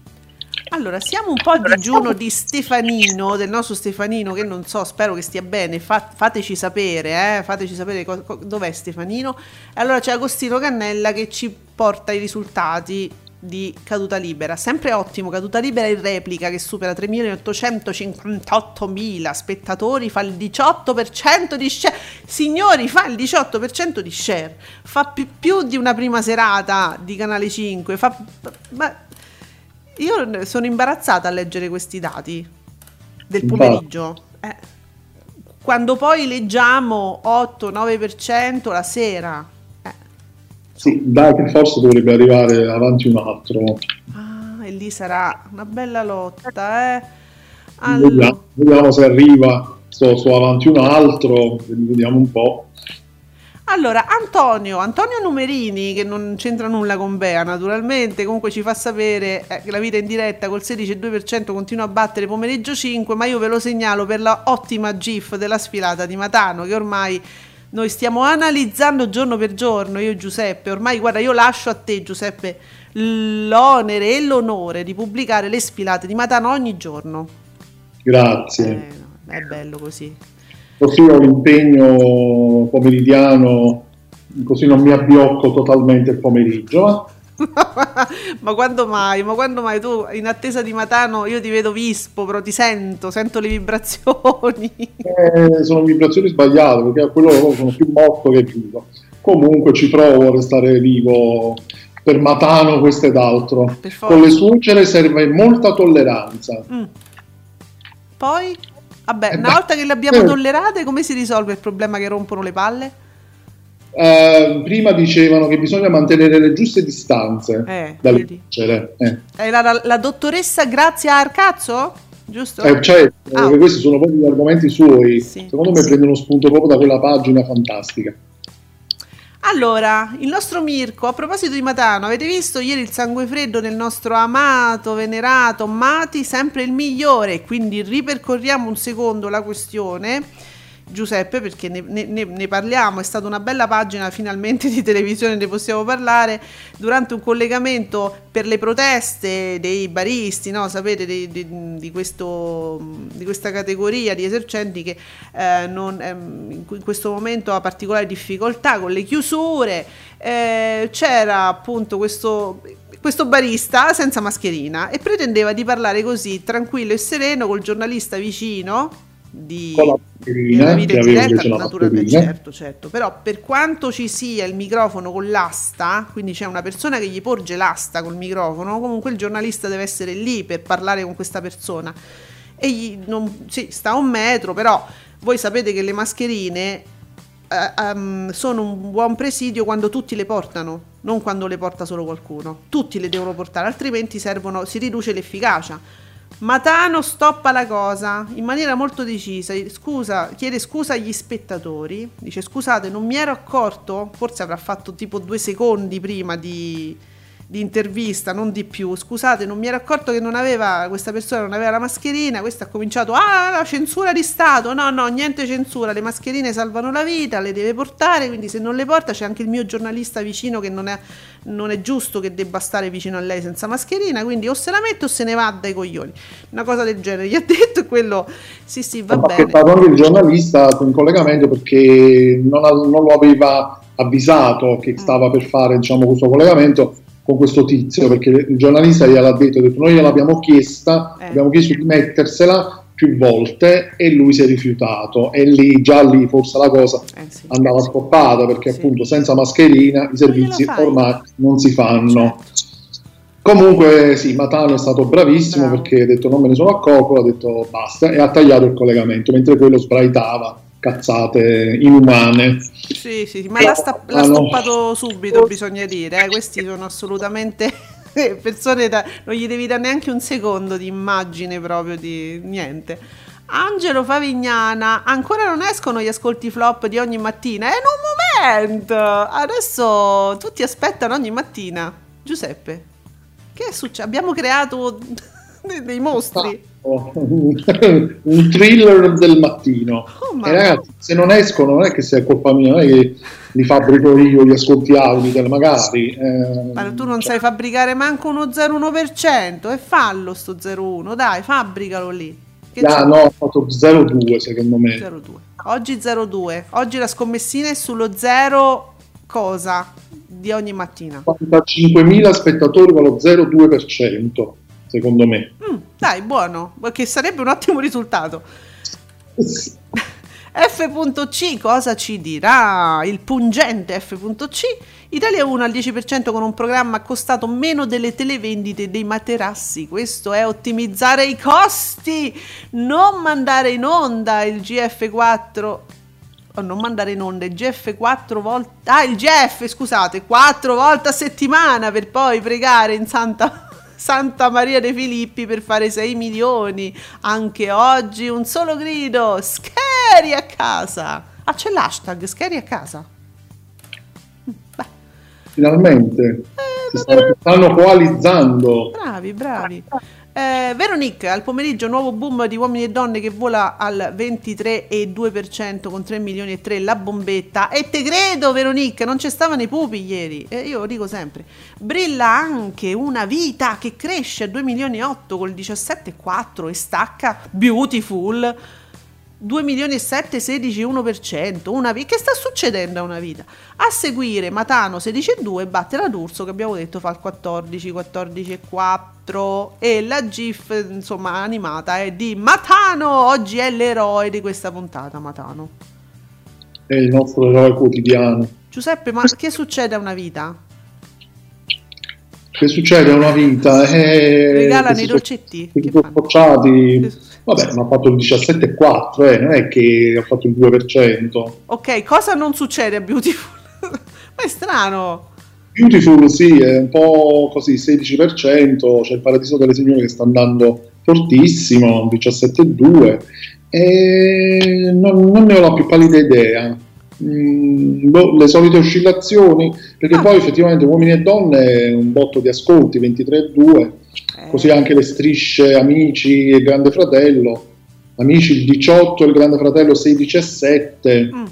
Allora, siamo un po' a digiuno di Stefanino, del nostro Stefanino, che non so, spero che stia bene, Fa- fateci sapere, eh, fateci sapere co- co- dov'è Stefanino. E allora c'è Agostino Cannella che ci porta i risultati di caduta libera, sempre ottimo, caduta libera in replica che supera 3.858.000 spettatori, fa il 18% di share, signori fa il 18% di share, fa più, più di una prima serata di Canale 5, fa... Ma, io sono imbarazzata a leggere questi dati del pomeriggio. Eh, quando poi leggiamo 8-9% la sera. Eh. Sì, dai che forse dovrebbe arrivare avanti un altro. Ah, e lì sarà una bella lotta, eh. Allora... Vediamo, vediamo se arriva, sto, sto avanti un altro, vediamo un po'. Allora, Antonio, Antonio Numerini, che non c'entra nulla con Bea naturalmente, comunque ci fa sapere eh, che la vita in diretta col 16,2% continua a battere pomeriggio 5, ma io ve lo segnalo per la ottima GIF della sfilata di Matano, che ormai noi stiamo analizzando giorno per giorno, io e Giuseppe, ormai guarda, io lascio a te Giuseppe l'onere e l'onore di pubblicare le sfilate di Matano ogni giorno. Grazie. Eh, è bello così così ho l'impegno pomeridiano, così non mi abbiocco totalmente il pomeriggio. ma quando mai? Ma quando mai tu in attesa di Matano io ti vedo vispo, però ti sento, sento le vibrazioni. Eh, sono vibrazioni sbagliate perché a quello sono più morto che vivo. Comunque ci provo a restare vivo per Matano, questo ed altro. Con le suocere serve molta tolleranza. Mm. Poi, vabbè, eh, una volta che le abbiamo eh. tollerate, come si risolve il problema che rompono le palle? Uh, prima dicevano che bisogna mantenere le giuste distanze eh, dalle leggere. Eh. La, la, la, dottoressa Grazia Arcazzo? Giusto? Eh, certo, ah. questi sono proprio gli argomenti suoi. Sì. Secondo me sì. prendono spunto proprio da quella pagina fantastica. Allora, il nostro Mirko, a proposito di Matano, avete visto ieri il sangue freddo del nostro amato, venerato Mati, sempre il migliore, quindi ripercorriamo un secondo la questione Giuseppe perché ne, ne, ne, parliamo, è stata una bella pagina finalmente di televisione, ne possiamo parlare durante un collegamento per le proteste dei baristi, no? sapete di, di, di, questo, di, questa categoria di esercenti che eh, non, eh, in questo momento ha particolari difficoltà con le chiusure, eh, c'era appunto questo questo barista senza mascherina e pretendeva di parlare così tranquillo e sereno col giornalista vicino di vita in diretta, naturalmente, certo, certo. Però per quanto ci sia il microfono con l'asta, quindi c'è una persona che gli porge l'asta col microfono, comunque il giornalista deve essere lì per parlare con questa persona. E gli, non, sì, sta a un metro, però voi sapete che le mascherine uh, um, sono un buon presidio quando tutti le portano, non quando le porta solo qualcuno. Tutti le devono portare, altrimenti servono, si riduce l'efficacia Matano stoppa la cosa in maniera molto decisa. Scusa, chiede scusa agli spettatori. Dice: Scusate, non mi ero accorto. Forse avrà fatto tipo due secondi prima di, di intervista, non di più. Scusate, non mi ero accorto che non aveva, questa persona non aveva la mascherina. Questo ha cominciato, ah, la censura di Stato. No, no, niente censura. Le mascherine salvano la vita, le deve portare. Quindi se non le porta c'è anche il mio giornalista vicino che non è, non è giusto che debba stare vicino a lei senza mascherina. Quindi o se la mette o se ne va dai coglioni. Una cosa del genere. Gli ha detto quello, sì, sì, va Ma bene. Proprio il giornalista in collegamento perché non, non lo aveva avvisato che stava per fare diciamo, questo collegamento con questo tizio perché il giornalista gliel'ha detto, ha detto noi gliel'abbiamo chiesta, eh. abbiamo chiesto di mettersela più volte e lui si è rifiutato e lì già lì forse la cosa eh sì, andava sì. stoppata perché sì. appunto senza mascherina i servizi ormai non si fanno. Certo. Comunque sì, Matano è stato bravissimo Bravo. perché ha detto non me ne sono accorto, ha detto basta e ha tagliato il collegamento mentre quello sbraitava cazzate inumane. Sì, sì, ma l'ha, sta- l'ha stoppato subito, bisogna dire. Eh. Questi sono assolutamente persone da... non gli devi dare neanche un secondo di immagine proprio di niente. Angelo Favignana, ancora non escono gli ascolti flop di ogni mattina? È in un momento! Adesso tutti aspettano ogni mattina. Giuseppe, che è successo? Abbiamo creato dei mostri. un thriller del mattino. Oh, e ragazzi, se non escono, non è che sia colpa mia, non è che li fabbrico io gli ascolti audio, magari. Eh, ma tu non cioè. sai fabbricare manco uno 0,1% e fallo sto 0,1, dai, fabbricalo lì. Che ah, no, ho fatto 0,2 secondo me. 0,2. Oggi 0,2. Oggi la scommessina è sullo 0 cosa di ogni mattina. 45.000 spettatori con lo 0,2% secondo me. Mm, dai, buono, che sarebbe un ottimo risultato. F.C cosa ci dirà? Il pungente F.C Italia 1 al 10% con un programma costato meno delle televendite dei materassi. Questo è ottimizzare i costi, non mandare in onda il GF4 o non mandare in onda il GF 4 volte ah il GF scusate 4 volte a settimana per poi pregare in santa Santa Maria dei Filippi per fare 6 milioni. Anche oggi un solo grido, scheri a casa. Ah, c'è l'hashtag scheri a casa. Beh. Finalmente. Eh, si stanno, stanno coalizzando. Bravi, bravi. Eh, Veronique, al pomeriggio nuovo boom di uomini e donne che vola al 23,2% con 3 milioni e 3 la bombetta. E te credo, Veronique, non stavano i pupi ieri. Eh, io lo dico sempre. Brilla anche una vita che cresce a 2 milioni e 8 col 17,4 e stacca beautiful. 2 milioni e 7, 16, 1%. Una vita. Che sta succedendo a una vita? A seguire Matano 16,2 batte la D'Urso che abbiamo detto fa il 14, 14,4 e la GIF insomma animata è di Matano. Oggi è l'eroe di questa puntata Matano. È il nostro eroe quotidiano. Giuseppe, ma che succede a una vita? Che succede a una vita? Eh, Regalano i dolcetti. Scocciati. Vabbè, ma ha fatto il 17,4, eh, non è che ha fatto il 2%. Ok, cosa non succede a Beautiful? ma è strano. Beautiful sì, è un po' così, 16%, c'è il Paradiso delle Signore che sta andando fortissimo, 17,2%, e non, non ne ho la più pallida idea. Mm, boh, le solite oscillazioni, perché ah. poi effettivamente uomini e donne un botto di ascolti, 23,2, eh. così anche le strisce Amici e Grande Fratello, Amici il 18 e il Grande Fratello 16,7. Mm.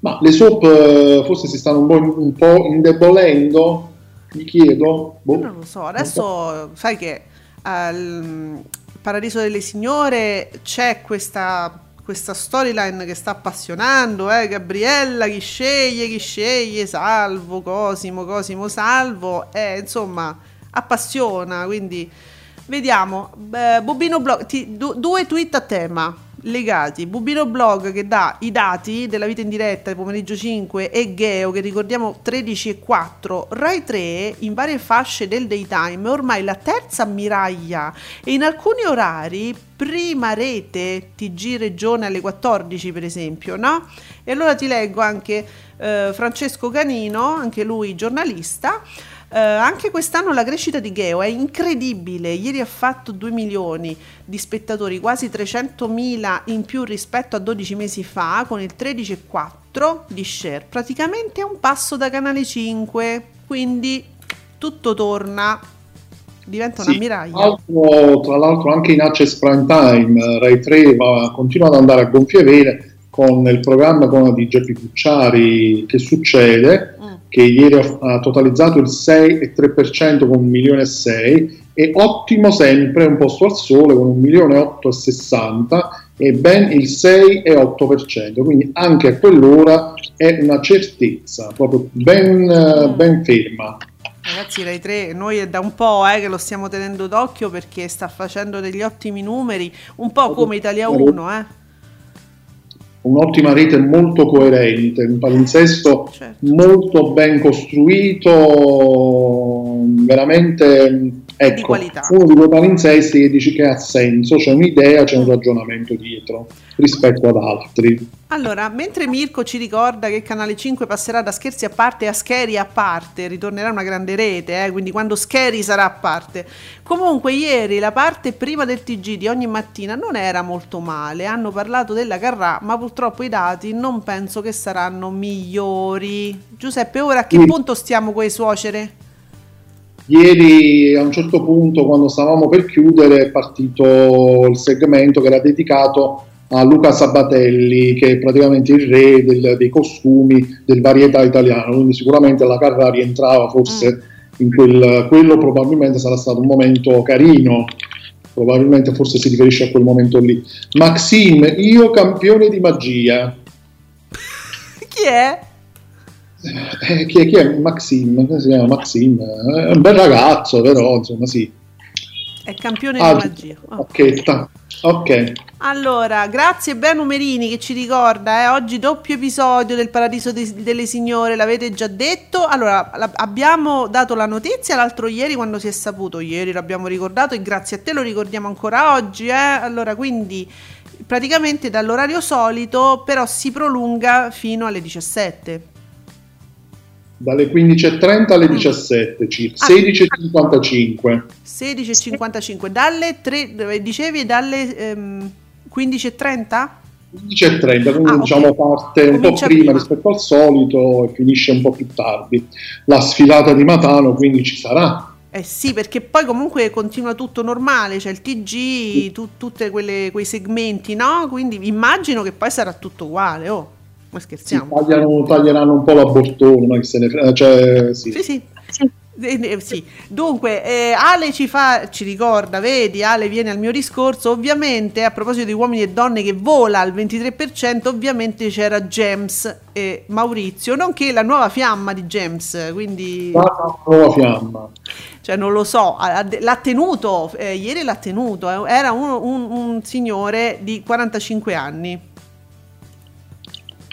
Ma le soap eh, forse si stanno un po', un po indebolendo, mi chiedo. Boh. Non lo so, adesso sai che al Paradiso delle Signore c'è questa questa storyline che sta appassionando, eh? Gabriella, chi sceglie, chi sceglie, Salvo, Cosimo, Cosimo, Salvo, eh, insomma, appassiona, quindi vediamo. Eh, Bobino Blog, ti, du, due tweet a tema legati. Bubino Blog che dà i dati della vita in diretta del pomeriggio 5 e Geo che ricordiamo 13 e 4, Rai 3 in varie fasce del daytime ormai la terza ammiraglia e in alcuni orari prima rete TG Regione alle 14 per esempio, no? E allora ti leggo anche eh, Francesco Canino, anche lui giornalista, Uh, anche quest'anno la crescita di Geo è incredibile, ieri ha fatto 2 milioni di spettatori, quasi 300 mila in più rispetto a 12 mesi fa, con il 13,4 di share, praticamente a un passo da Canale 5, quindi tutto torna, diventa sì, miraglia. Altro, tra l'altro anche in Access Prime Time, Rai 3 va, continua ad andare a gonfie vele con il programma con di Geppi Cucciari, che succede? Che ieri ha, totalizzato il 6,3% con 1 milione e 6 e ottimo sempre un posto al sole con 1 milione e 860 e ben il 6,8% quindi anche a quell'ora è una certezza proprio ben, mm. ben ferma. Ragazzi, Rai 3, noi è da un po' eh, che lo stiamo tenendo d'occhio perché sta facendo degli ottimi numeri, un po' come Italia 1, eh un'ottima rete molto coerente, un palinsesto certo. molto ben costruito, veramente ecco, di qualità. uno di quei palinsesti che dici che ha senso, c'è un'idea, c'è un ragionamento dietro rispetto ad altri. Allora, mentre Mirko ci ricorda che Canale 5 passerà da scherzi a parte a scheri a parte, ritornerà una grande rete, eh, quindi quando scheri sarà a parte. Comunque ieri la parte prima del TG di ogni mattina non era molto male, hanno parlato della Carrà, ma purtroppo i dati non penso che saranno migliori. Giuseppe, ora a che sì. punto stiamo con le suocere? Ieri a un certo punto, quando stavamo per chiudere, è partito il segmento che era dedicato a Luca Sabatelli, che è praticamente il re del, dei costumi del varietà italiano, quindi sicuramente la Carrà rientrava forse mm. in quel, quello probabilmente sarà stato un momento carino, probabilmente forse si riferisce a quel momento lì. Maxime, io campione di magia. Chi è? Eh, chi, è, chi è Maxime? Come si chiama Maxime? È un bel ragazzo, però insomma sì. È campione ah, di magia. Oh. Ok. Allora, grazie Ben Numerini che ci ricorda, eh, oggi doppio episodio del Paradiso de- delle Signore, l'avete già detto. Allora, la- abbiamo dato la notizia l'altro ieri quando si è saputo, ieri l'abbiamo ricordato e grazie a te lo ricordiamo ancora oggi. Eh? Allora, quindi praticamente dall'orario solito, però si prolunga fino alle 17 dalle 15.30 alle 17 circa, ah, 16.55. 16.55, dalle 3, dicevi dalle ehm, 15.30? 15.30, quindi ah, diciamo okay. parte un Comincia po' prima, prima, rispetto al solito e finisce un po' più tardi. La sfilata di Matano quindi ci sarà. Eh sì, perché poi comunque continua tutto normale, c'è cioè il TG, tu, tutti quei segmenti, no? Quindi immagino che poi sarà tutto uguale, oh. Ma scherziamo. Sì, tagliano, taglieranno un po' l'abortone, ma che se ne frega. Cioè, sì. Sì, sì. Eh, eh, sì. Dunque, eh, Ale ci, fa, ci ricorda, vedi, Ale viene al mio discorso, ovviamente a proposito di uomini e donne che vola al 23%, ovviamente c'era James e Maurizio, nonché la nuova fiamma di James, quindi... La nuova fiamma. Cioè, non lo so, l'ha tenuto, eh, ieri l'ha tenuto, era un, un, un signore di 45 anni.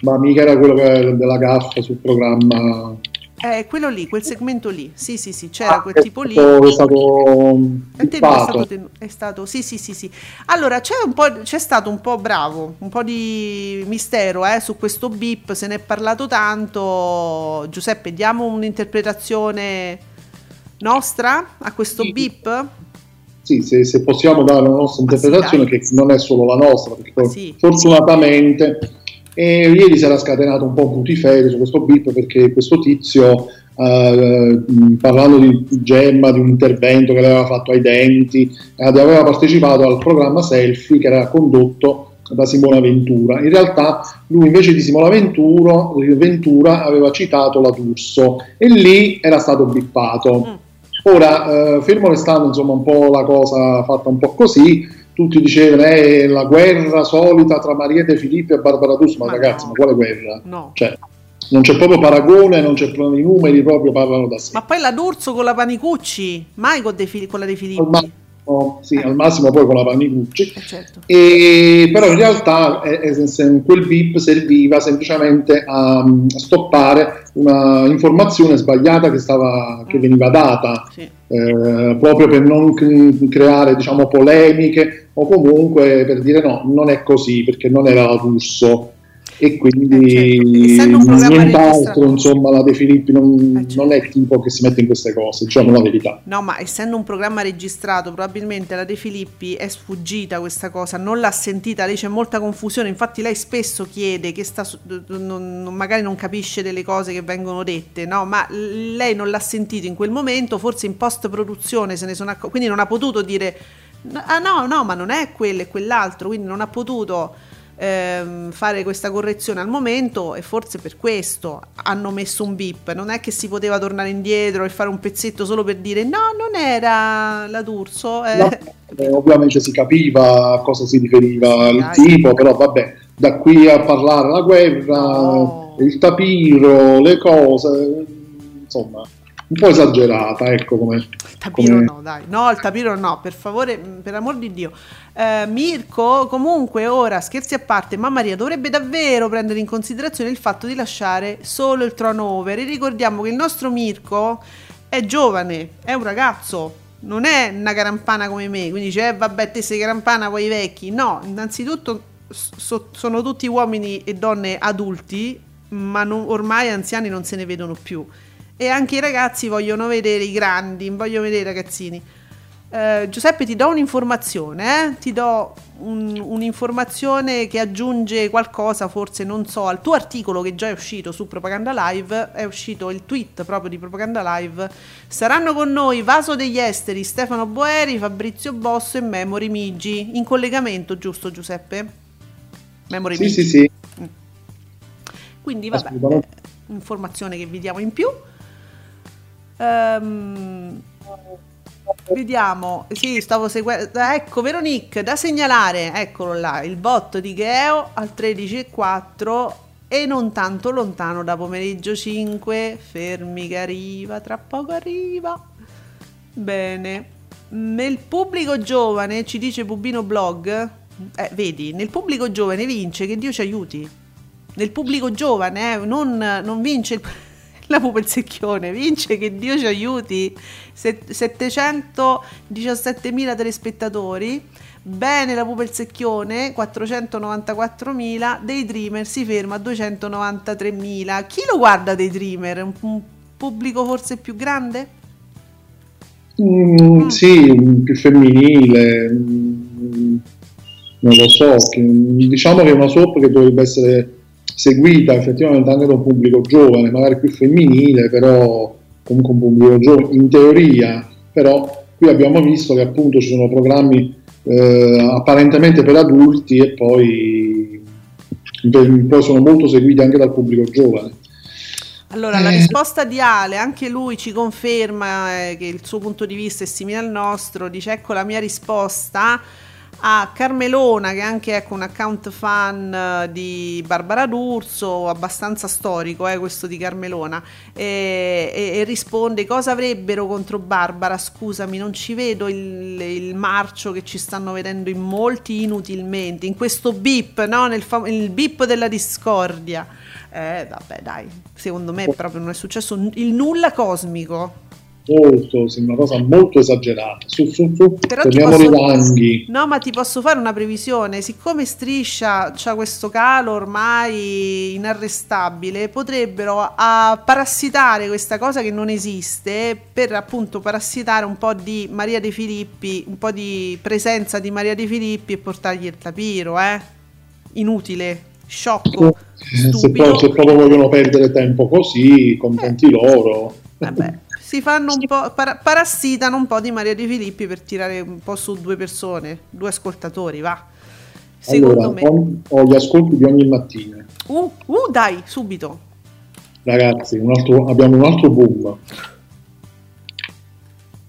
Ma mica era quello della gaffa sul programma eh, quello lì, quel segmento lì, sì sì sì, c'era ah, quel tipo lì. È stato... È, stato, è stato, sì sì sì sì. Allora, c'è, un po', c'è stato un po' bravo, un po' di mistero eh, su questo bip, se ne è parlato tanto. Giuseppe, diamo un'interpretazione nostra a questo sì. bip? Sì, se, se, possiamo dare una nostra interpretazione, sì, che non è solo la nostra, perché sì. fortunatamente e ieri si era scatenato un po' un putiferio su questo bip perché questo tizio, eh, parlando di Gemma, di un intervento che aveva fatto ai denti, eh, aveva partecipato al programma Selfie che era condotto da Simona Ventura. In realtà lui invece di Simona Ventura, Ventura aveva citato la D'Urso e lì era stato bippato. Mm. Ora, eh, fermo restando insomma un po' la cosa fatta un po' così, tutti dicevano è la guerra solita tra Maria De Filippi e Barbara D'Urso, ma, ma ragazzi, no. ma quale guerra? No. Cioè, non c'è proprio paragone, non c'è proprio i numeri proprio parlano da sé. Ma poi la D'Urso con la Panicucci, mai con, De con la De Filippi. Massimo, sì, eh. al massimo poi con la Panicucci. Eh certo. e, però in realtà eh, eh, quel bip serviva semplicemente a, a stoppare una informazione sbagliata che, stava, che mm. veniva data. Sì eh, proprio per non creare diciamo, polemiche o comunque per dire no, non è così perché non era la Russo e quindi eh certo. nient'altro insomma la De Filippi non, eh certo. non, è tipo che si mette in queste cose diciamo la verità no ma essendo un programma registrato probabilmente la De Filippi è sfuggita questa cosa non l'ha sentita lei c'è molta confusione infatti lei spesso chiede che sta non, magari non capisce delle cose che vengono dette no ma lei non l'ha sentito in quel momento forse in post produzione se ne sono accorti quindi non ha potuto dire ah no no ma non è quello e quell'altro quindi non ha potuto ehm, fare questa correzione al momento e forse per questo hanno messo un bip. Non è che si poteva tornare indietro e fare un pezzetto solo per dire no, non era la D'Urso. Eh. No, eh, ovviamente si capiva a cosa si riferiva sì, il dai. tipo, però vabbè, da qui a parlare la guerra, no. il tapiro, le cose, insomma un po' esagerata, ecco come... Tapiro come... no, dai, no, il tapiro no, per favore, per amor di Dio. Eh, Mirko, comunque ora, scherzi a parte, ma Maria dovrebbe davvero prendere in considerazione il fatto di lasciare solo il trono over. E ricordiamo che il nostro Mirko è giovane, è un ragazzo, non è una carampana come me, quindi dice, eh, vabbè, te sei carampana, voi vecchi. No, innanzitutto so, sono tutti uomini e donne adulti, ma non, ormai anziani non se ne vedono più e anche i ragazzi vogliono vedere i grandi, vogliono vedere i ragazzini. Eh, Giuseppe ti do un'informazione, eh? ti do un, un'informazione che aggiunge qualcosa, forse non so, al tuo articolo che già è uscito su Propaganda Live, è uscito il tweet proprio di Propaganda Live. Saranno con noi Vaso degli Esteri, Stefano Boeri, Fabrizio Bosso e Memory Migi, in collegamento, giusto Giuseppe? Memory sì, Migi. Sì, sì, mm. Quindi vabbè, eh, informazione che vi diamo in più. Um, vediamo, sì, stavo seguendo. Ecco, Veronique, da segnalare, eccolo là, il botto di Geo al 13.4 e non tanto lontano da pomeriggio 5. Fermi che arriva, tra poco arriva. Bene. Nel pubblico giovane, ci dice Pubino Blog, eh, vedi, nel pubblico giovane vince che Dio ci aiuti. Nel pubblico giovane, eh, non, non vince il la pupa il secchione vince che Dio ci aiuti 717.000 telespettatori bene la secchione 494.000 dei dreamer si ferma a 293.000 chi lo guarda dei dreamer un, un pubblico forse più grande? Mm, mm. sì più femminile mm, non lo so diciamo che è una soap che dovrebbe essere seguita effettivamente anche da un pubblico giovane, magari più femminile, però comunque un pubblico giovane, in teoria, però qui abbiamo visto che appunto ci sono programmi eh, apparentemente per adulti e poi, poi sono molto seguiti anche dal pubblico giovane. Allora, la risposta di Ale, anche lui ci conferma eh, che il suo punto di vista è simile al nostro, dice ecco la mia risposta a Carmelona, che è anche ecco, un account fan eh, di Barbara D'Urso, abbastanza storico eh, questo di Carmelona, e, e, e, risponde cosa avrebbero contro Barbara, scusami, non ci vedo il, il, marcio che ci stanno vedendo in molti inutilmente, in questo bip, no? Nel fam- il bip della discordia. Eh, vabbè, dai, secondo me proprio non è successo il nulla cosmico molto, sembra una cosa molto esagerata. Su, su, su, Però posso... i ranghi. No, ma ti posso fare una previsione. Siccome Striscia ha questo calo ormai inarrestabile, potrebbero parassitare questa cosa che non esiste per appunto parassitare un po' di Maria De Filippi, un po' di presenza di Maria De Filippi e portargli il tapiro, eh? Inutile, sciocco. Se, poi, se proprio vogliono perdere tempo così, contenti eh. loro. Vabbè si fanno un po', par- parassitano un po' di Maria Di Filippi per tirare un po' su due persone, due ascoltatori, va. Secondo allora, me. Ho, ho gli ascolti di ogni mattina. Uh, uh dai, subito. Ragazzi, un altro, abbiamo un altro boom.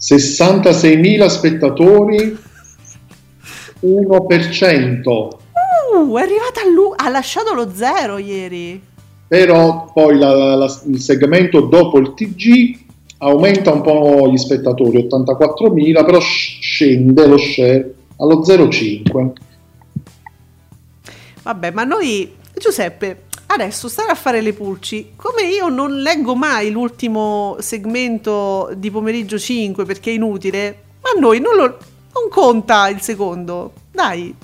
66.000 spettatori, 1%. Uh, è arrivata a lui, ha lasciato lo zero ieri. Però poi la, la, il segmento dopo il TG aumenta un po' gli spettatori, 84.000, però scende lo share allo 0,5. Vabbè, ma noi, Giuseppe, adesso stare a fare le pulci, come io non leggo mai l'ultimo segmento di pomeriggio 5 perché è inutile, ma noi non, lo, non conta il secondo. Dai,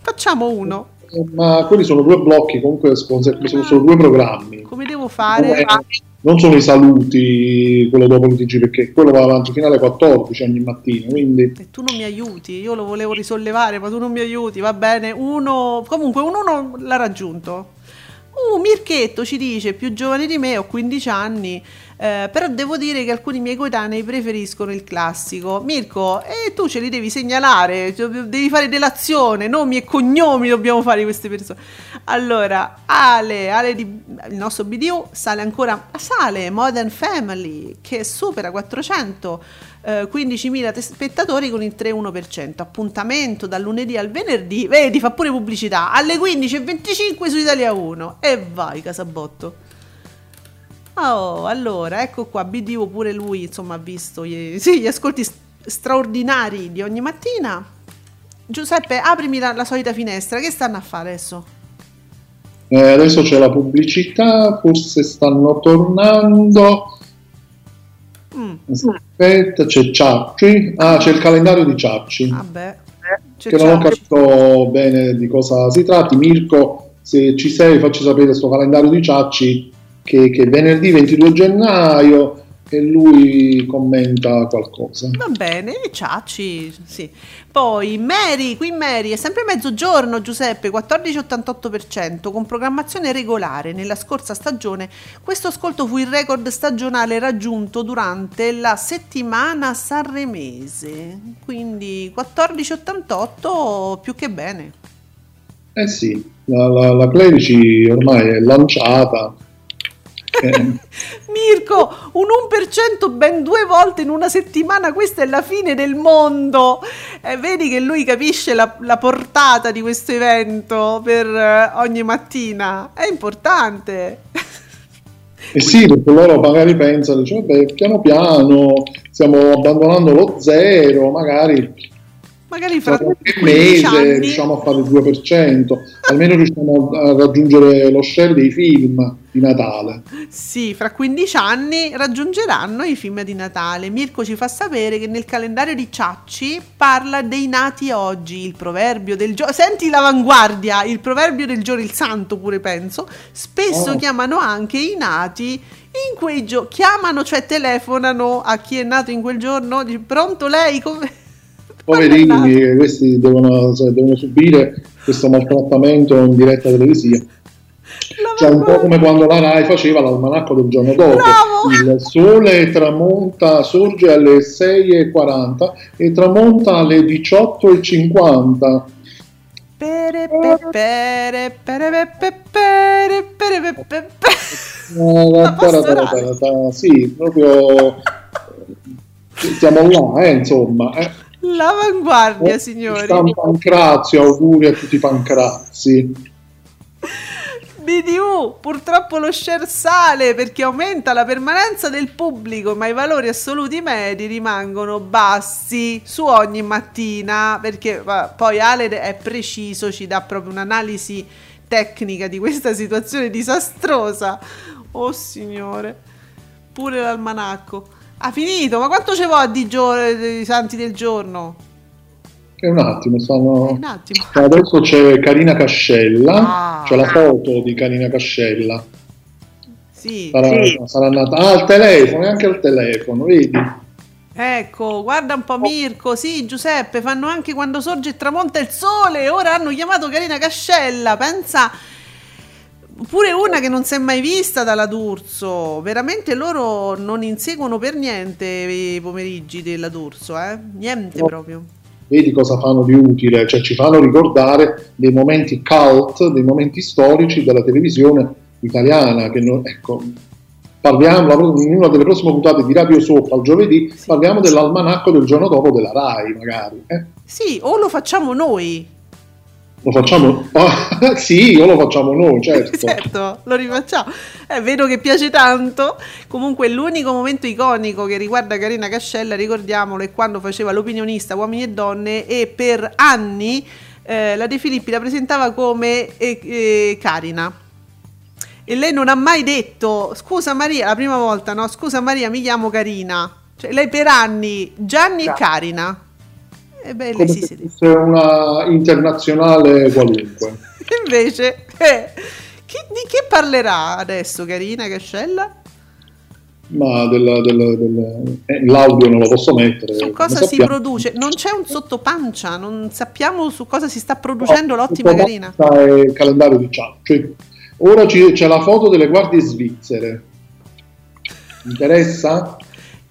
facciamo uno. Ma quelli sono due blocchi, comunque sono, sono due programmi. Come devo fare? Non sono i saluti quello dopo l'UTG perché quello va avanti fino alle 14 ogni mattina quindi... e tu non mi aiuti io lo volevo risollevare ma tu non mi aiuti va bene uno comunque uno l'ha raggiunto. Uh Mirchetto ci dice più giovane di me ho 15 anni eh, però devo dire che alcuni miei coetanei preferiscono il classico. Mirko, e tu ce li devi segnalare, devi fare delazione, nomi e cognomi dobbiamo fare queste persone. Allora, Ale, Ale di, il nostro BDU sale ancora, sale Modern Family che supera 400 eh, 15.000 spettatori con il 3,1%. Appuntamento dal lunedì al venerdì, vedi, fa pure pubblicità, alle 15.25 su Italia 1. E vai, Casabotto. Oh, allora, ecco qua, BDU pure lui, insomma, ha visto gli, sì, gli ascolti straordinari di ogni mattina. Giuseppe, aprimi la, la solita finestra, che stanno a fare adesso? Eh, adesso c'è la pubblicità, forse stanno tornando. Mm. Aspetta, c'è Ciacci. Ah, c'è il calendario di Ciacci. Vabbè. Che non ho capito bene di cosa si tratti. Mirko, se ci sei, facci sapere questo calendario di Ciacci che, che venerdì 22 gennaio e lui commenta qualcosa. Va bene, Ciacci, sì. Poi Mary, qui Mary, è sempre mezzogiorno Giuseppe, 14,88% con programmazione regolare. Nella scorsa stagione questo ascolto fu il record stagionale raggiunto durante la settimana sanremese, quindi 14,88 più che bene. Eh sì, la, la, la Clerici ormai è lanciata Mirko, un 1% ben due volte in una settimana, questa è la fine del mondo. E vedi che lui capisce la, la portata di questo evento per uh, ogni mattina. È importante. Eh sì, perché loro magari pensano, cioè, vabbè, piano piano stiamo abbandonando lo zero, magari magari fra qualche mese anni... riusciamo a fare il 2%, almeno riusciamo a raggiungere lo share dei film di Natale. Sì, fra 15 anni raggiungeranno i film di Natale. Mirko ci fa sapere che nel calendario di Ciacci parla dei nati oggi, il proverbio del giorno. Senti l'avanguardia, il proverbio del giorno, il santo pure penso. Spesso oh. chiamano anche i nati in quei giorni. Chiamano, cioè telefonano a chi è nato in quel giorno. Pronto lei? Come poverini questi devono, cioè, devono, subire questo maltrattamento in diretta televisiva. Cioè, un po' come quando la Rai faceva l'almanacco del giorno dopo. Bravo! Il sole tramonta, sorge alle 6.40 e tramonta alle 18.50. Pere, pe, pere, pere, pe, pere, pere, pe, pe, pe. La pastorale. Sì, proprio siamo là, eh, insomma. Eh. L'avanguardia, oh, signori. San Pancrazio, auguri a tutti i Pancrazzi. BDU, purtroppo lo share sale perché aumenta la permanenza del pubblico, ma i valori assoluti medi rimangono bassi su ogni mattina, perché poi Ale è preciso, ci dà proprio un'analisi tecnica di questa situazione disastrosa. Oh signore, pure l'almanacco. Ha finito, ma quanto ce vo di, gio- di santi del giorno? È un attimo, stanno... un attimo. Adesso c'è Carina Cascella, ah, c'è la foto di Carina Cascella. Sì, sarà, sì. sarà nata... Ah, al telefono, anche al telefono, vedi? Ecco, guarda un po' Mirko, sì Giuseppe, fanno anche quando sorge e tramonta il sole, ora hanno chiamato Carina Cascella, pensa pure una che non si è mai vista dalla D'Urso. Veramente loro non inseguono per niente i pomeriggi della D'Urso, eh? Niente no. proprio. Vedi cosa fanno di utile, cioè ci fanno ricordare dei momenti cult, dei momenti storici della televisione italiana. Che non, ecco, parliamo in una delle prossime puntate di Radio Sopra al giovedì, sì. parliamo dell'almanacco del giorno dopo della RAI, magari. Eh? Sì, o lo facciamo noi lo facciamo? Ah, sì, o lo facciamo noi, certo. certo, lo rifacciamo. Eh, vedo che piace tanto. Comunque l'unico momento iconico che riguarda Carina Cascella, ricordiamolo, è quando faceva l'opinionista Uomini e Donne e per anni eh, la De Filippi la presentava come eh, eh, Carina. E lei non ha mai detto, scusa Maria, la prima volta, no? Scusa Maria, mi chiamo Carina. Cioè, lei per anni, Gianni e Carina. E beh, come sì, se fosse una internazionale qualunque. Invece, eh, chi, di che parlerà adesso Carina Cascella? Ma della, della, della, eh, l'audio non lo posso mettere. Su cosa si produce? Non c'è un sottopancia, non sappiamo su cosa si sta producendo no, l'ottima Carina. È il calendario di chat. Cioè, ora c'è la foto delle guardie svizzere. Interessa?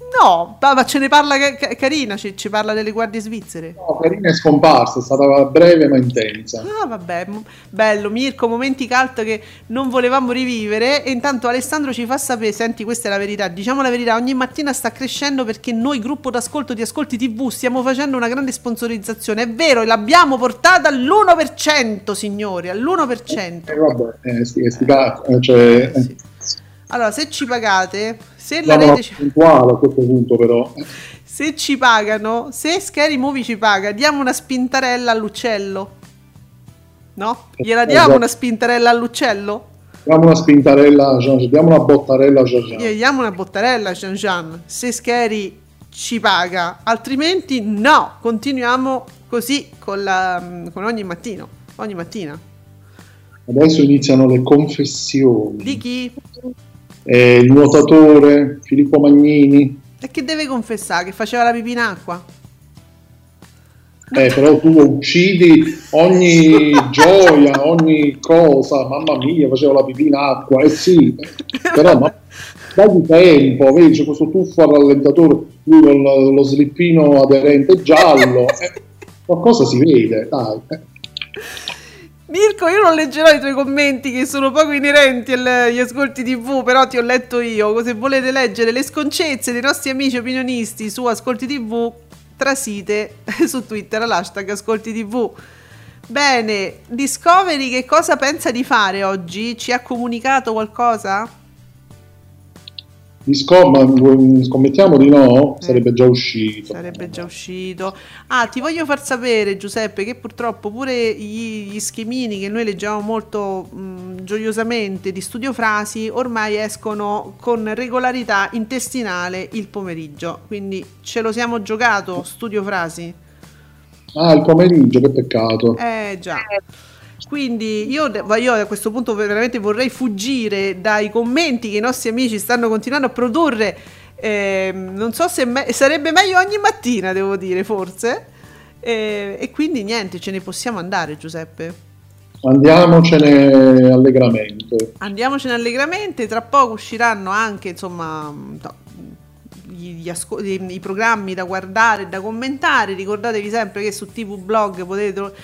No, ma ce ne parla Carina, ci, ci, parla delle guardie svizzere. No, Carina è scomparsa, è stata breve ma intensa. Ah, vabbè, bello, Mirko, momenti cult che non volevamo rivivere e intanto Alessandro ci fa sapere, senti, questa è la verità, diciamo la verità, ogni mattina sta crescendo perché noi, gruppo d'ascolto di Ascolti TV, stiamo facendo una grande sponsorizzazione, è vero, e l'abbiamo portata all'1%, signori, all'1%. Eh, vabbè, eh, sti, sti, eh, cioè, eh, sì. Allora, se ci pagate, se la rete ci... puntuale a questo punto però. Se ci pagano, se Scary Movie ci paga, diamo una spintarella all'uccello. No? Gliela diamo esatto. una spintarella all'uccello? Diamo una spintarella a Jean, diamo una bottarella a Jean Jean. Gli diamo una bottarella a Jean Jean. Se Scary ci paga, altrimenti no, continuiamo così con, la, con ogni mattino, ogni mattina. Adesso iniziano le confessioni. Di chi? Eh, il nuotatore Filippo Magnini. E che deve confessare? Che faceva la pipì in acqua? Eh, però tu uccidi ogni gioia, ogni cosa, mamma mia, faceva la pipì in acqua, eh sì, però ma dagli tempo, vedi, c'è questo tuffo al rallentatore, lui con lo, lo slippino aderente giallo, eh, qualcosa si vede, dai. Mirko, io non leggerò i tuoi commenti che sono poco inerenti agli ascolti TV, però ti ho letto io. Se volete leggere le sconcezze dei nostri amici opinionisti su Ascolti TV, trasite su Twitter all'hashtag Ascolti TV. Bene, Discovery che cosa pensa di fare oggi? Ci ha comunicato qualcosa? Scom- scommettiamo di no, eh, sarebbe già uscito. Sarebbe già uscito. Ah, ti voglio far sapere, Giuseppe, che purtroppo pure gli, gli schemini che noi leggiamo molto mh, gioiosamente di Studio Frasi ormai escono con regolarità intestinale il pomeriggio. Quindi ce lo siamo giocato, Studio Frasi. Ah, il pomeriggio, che peccato. Eh già. Quindi io, io, a questo punto veramente vorrei fuggire dai commenti che i nostri amici stanno continuando a produrre. Eh, non so se me- sarebbe meglio ogni mattina, devo dire, forse. Eh, e quindi niente, ce ne possiamo andare, Giuseppe. Andiamocene allegramente. Andiamocene allegramente. Tra poco usciranno anche, insomma, no, gli asco- i programmi da guardare e da commentare. Ricordatevi sempre che su TV Blog potete trovare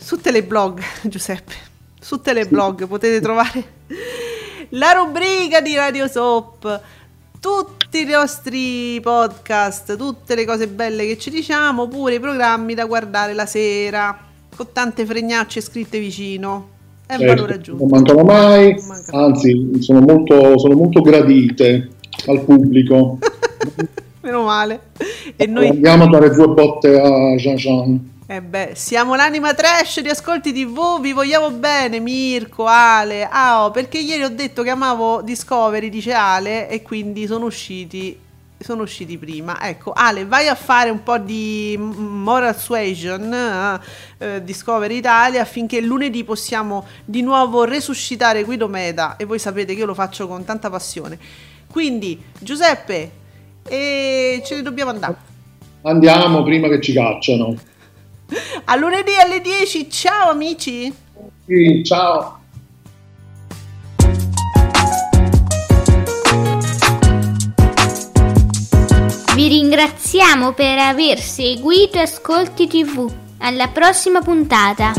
su Teleblog, Giuseppe, su Teleblog potete trovare la rubrica di Radio Soap, tutti i nostri podcast, tutte le cose belle che ci diciamo, pure i programmi da guardare la sera, con tante fregnacce scritte vicino. È un Certo, valore aggiunto. non mancano mai, Non mancano. anzi sono molto, sono molto gradite al pubblico. Meno male. E noi Andiamo a dare due botte a Jean Jean. Eh beh, siamo l'anima trash di Ascolti TV, vi vogliamo bene Mirko, Ale, oh, perché ieri ho detto che amavo Discovery, dice Ale, e quindi sono usciti, sono usciti prima. Ecco, Ale, vai a fare un po' di moral suasion eh, eh, Discovery Italia affinché lunedì possiamo di nuovo resuscitare Guido Meda e voi sapete che io lo faccio con tanta passione. Quindi, Giuseppe, e ce ne dobbiamo andare. Andiamo prima che ci cacciano. A lunedì alle 10, ciao amici! Sì, ciao. Vi ringraziamo per aver seguito Ascolti TV. Alla prossima puntata.